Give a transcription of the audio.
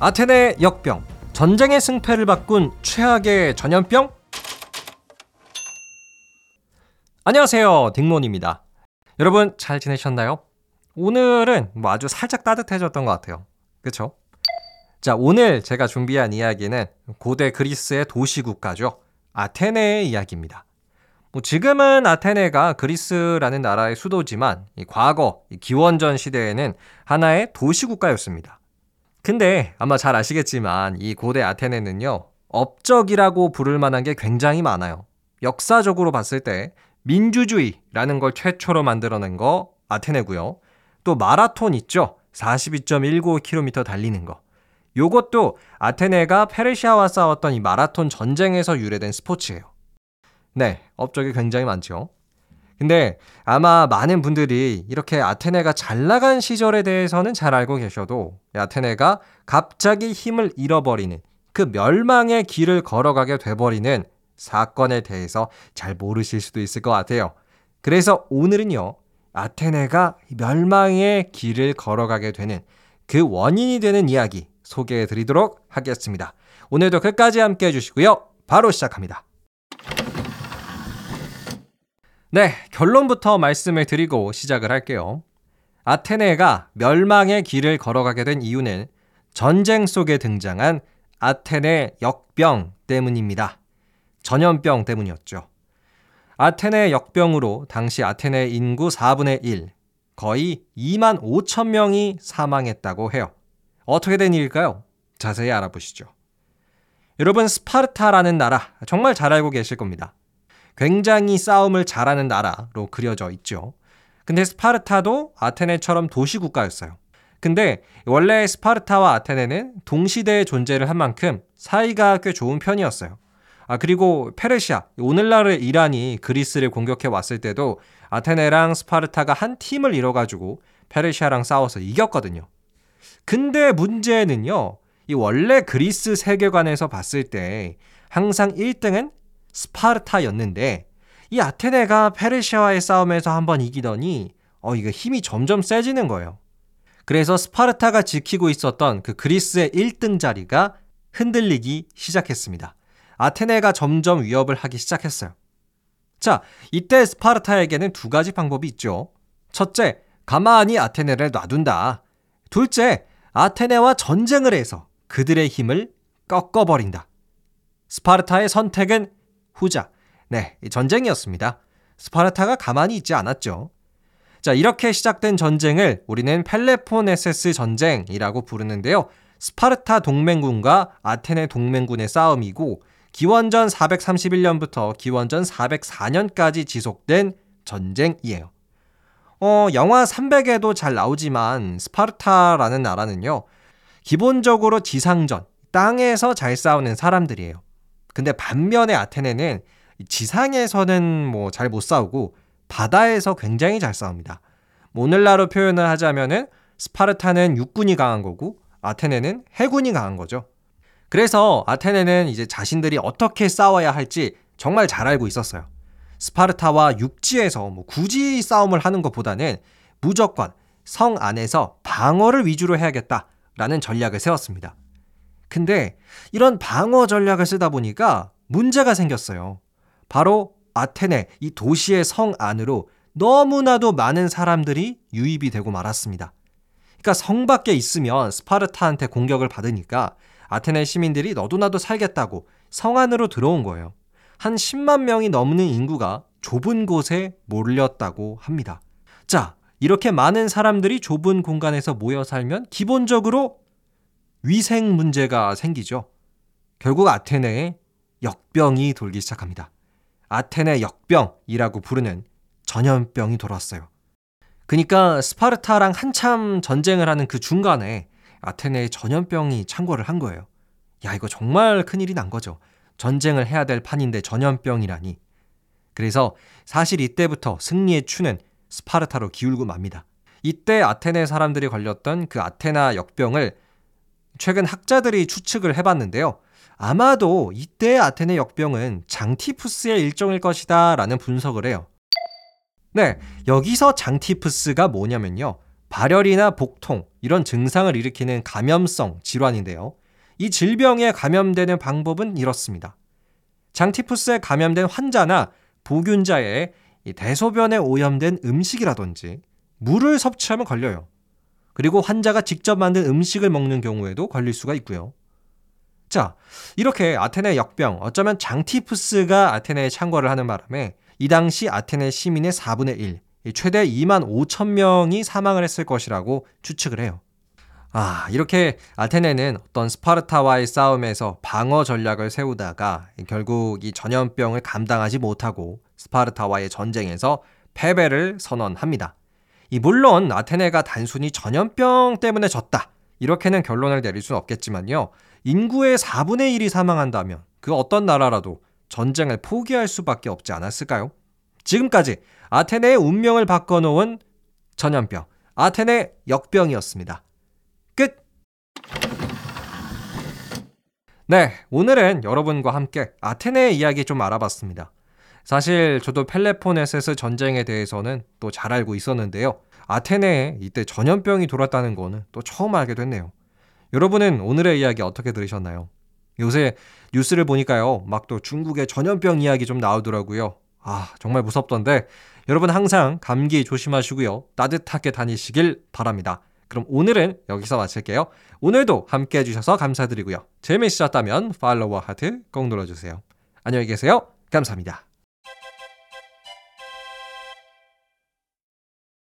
아테네 역병, 전쟁의 승패를 바꾼 최악의 전염병? 안녕하세요, 딩몬입니다. 여러분 잘 지내셨나요? 오늘은 뭐 아주 살짝 따뜻해졌던 것 같아요. 그쵸? 자, 오늘 제가 준비한 이야기는 고대 그리스의 도시국가죠. 아테네의 이야기입니다. 뭐 지금은 아테네가 그리스라는 나라의 수도지만 과거 기원전 시대에는 하나의 도시국가였습니다. 근데 아마 잘 아시겠지만 이 고대 아테네는요, 업적이라고 부를 만한 게 굉장히 많아요. 역사적으로 봤을 때 민주주의라는 걸 최초로 만들어낸 거 아테네고요. 또 마라톤 있죠? 42.19km 달리는 거. 요것도 아테네가 페르시아와 싸웠던 이 마라톤 전쟁에서 유래된 스포츠예요. 네, 업적이 굉장히 많죠. 근데 아마 많은 분들이 이렇게 아테네가 잘 나간 시절에 대해서는 잘 알고 계셔도 아테네가 갑자기 힘을 잃어버리는 그 멸망의 길을 걸어가게 돼버리는 사건에 대해서 잘 모르실 수도 있을 것 같아요. 그래서 오늘은요, 아테네가 멸망의 길을 걸어가게 되는 그 원인이 되는 이야기 소개해 드리도록 하겠습니다. 오늘도 끝까지 함께 해주시고요. 바로 시작합니다. 네, 결론부터 말씀을 드리고 시작을 할게요. 아테네가 멸망의 길을 걸어가게 된 이유는 전쟁 속에 등장한 아테네 역병 때문입니다. 전염병 때문이었죠. 아테네 역병으로 당시 아테네 인구 4분의 1, 거의 2만 5천 명이 사망했다고 해요. 어떻게 된 일일까요? 자세히 알아보시죠. 여러분, 스파르타라는 나라 정말 잘 알고 계실 겁니다. 굉장히 싸움을 잘하는 나라로 그려져 있죠. 근데 스파르타도 아테네처럼 도시국가였어요. 근데 원래 스파르타와 아테네는 동시대에 존재를 한 만큼 사이가 꽤 좋은 편이었어요. 아, 그리고 페르시아, 오늘날의 이란이 그리스를 공격해 왔을 때도 아테네랑 스파르타가 한 팀을 이뤄가지고 페르시아랑 싸워서 이겼거든요. 근데 문제는요, 이 원래 그리스 세계관에서 봤을 때 항상 1등은 스파르타였는데 이 아테네가 페르시아와의 싸움에서 한번 이기더니 어 이거 힘이 점점 세지는 거예요. 그래서 스파르타가 지키고 있었던 그 그리스의 1등 자리가 흔들리기 시작했습니다. 아테네가 점점 위협을 하기 시작했어요. 자, 이때 스파르타에게는 두 가지 방법이 있죠. 첫째, 가만히 아테네를 놔둔다. 둘째, 아테네와 전쟁을 해서 그들의 힘을 꺾어버린다. 스파르타의 선택은 후자. 네, 전쟁이었습니다. 스파르타가 가만히 있지 않았죠. 자, 이렇게 시작된 전쟁을 우리는 펠로폰네소스 전쟁이라고 부르는데요. 스파르타 동맹군과 아테네 동맹군의 싸움이고 기원전 431년부터 기원전 404년까지 지속된 전쟁이에요. 어, 영화 300에도 잘 나오지만 스파르타라는 나라는요. 기본적으로 지상전, 땅에서 잘 싸우는 사람들이에요. 근데 반면에 아테네는 지상에서는 뭐 잘 못 싸우고 바다에서 굉장히 잘 싸웁니다. 뭐 오늘날로 표현을 하자면은 스파르타는 육군이 강한 거고 아테네는 해군이 강한 거죠. 그래서 아테네는 이제 자신들이 어떻게 싸워야 할지 정말 잘 알고 있었어요. 스파르타와 육지에서 뭐 굳이 싸움을 하는 것보다는 무조건 성 안에서 방어를 위주로 해야겠다라는 전략을 세웠습니다. 근데 이런 방어 전략을 쓰다 보니까 문제가 생겼어요. 바로 아테네, 이 도시의 성 안으로 너무나도 많은 사람들이 유입이 되고 말았습니다. 그러니까 성 밖에 있으면 스파르타한테 공격을 받으니까 아테네 시민들이 너도나도 살겠다고 성 안으로 들어온 거예요. 한 10만 명이 넘는 인구가 좁은 곳에 몰렸다고 합니다. 자, 이렇게 많은 사람들이 좁은 공간에서 모여 살면 기본적으로 위생 문제가 생기죠. 결국 아테네에 역병이 돌기 시작합니다. 아테네 역병이라고 부르는 전염병이 돌았어요. 그러니까 스파르타랑 한참 전쟁을 하는 그 중간에 아테네의 전염병이 창궐을 한 거예요. 야, 이거 정말 큰일이 난 거죠. 전쟁을 해야 될 판인데 전염병이라니. 그래서 사실 이때부터 승리의 추는 스파르타로 기울고 맙니다. 이때 아테네 사람들이 걸렸던 그 아테나 역병을 최근 학자들이 추측을 해봤는데요. 아마도 이때 아테네 역병은 장티푸스의 일종일 것이다 라는 분석을 해요. 네, 여기서 장티푸스가 뭐냐면요. 발열이나 복통 이런 증상을 일으키는 감염성 질환인데요. 이 질병에 감염되는 방법은 이렇습니다. 장티푸스에 감염된 환자나 보균자의 대소변에 오염된 음식이라든지 물을 섭취하면 걸려요. 그리고 환자가 직접 만든 음식을 먹는 경우에도 걸릴 수가 있고요. 자, 이렇게 아테네 역병, 어쩌면 장티푸스가 아테네에 창궐을 하는 바람에 이 당시 아테네 시민의 4분의 1, 최대 2만 5천 명이 사망을 했을 것이라고 추측을 해요. 아, 이렇게 아테네는 어떤 스파르타와의 싸움에서 방어 전략을 세우다가 결국 이 전염병을 감당하지 못하고 스파르타와의 전쟁에서 패배를 선언합니다. 이 물론 아테네가 단순히 전염병 때문에 졌다. 이렇게는 결론을 내릴 수는 없겠지만요. 인구의 4분의 1이 사망한다면 그 어떤 나라라도 전쟁을 포기할 수밖에 없지 않았을까요? 지금까지 아테네의 운명을 바꿔놓은 전염병, 아테네 역병이었습니다. 끝! 네, 오늘은 여러분과 함께 아테네의 이야기 좀 알아봤습니다. 사실 저도 펠레포네세스 전쟁에 대해서는 또 잘 알고 있었는데요. 아테네에 이때 전염병이 돌았다는 거는 또 처음 알게 됐네요. 여러분은 오늘의 이야기 어떻게 들으셨나요? 요새 뉴스를 보니까요. 막 또 중국의 전염병 이야기 좀 나오더라고요. 아, 정말 무섭던데 여러분 항상 감기 조심하시고요. 따뜻하게 다니시길 바랍니다. 그럼 오늘은 여기서 마칠게요. 오늘도 함께 해주셔서 감사드리고요. 재미있으셨다면 팔로우와 하트 꼭 눌러주세요. 안녕히 계세요. 감사합니다.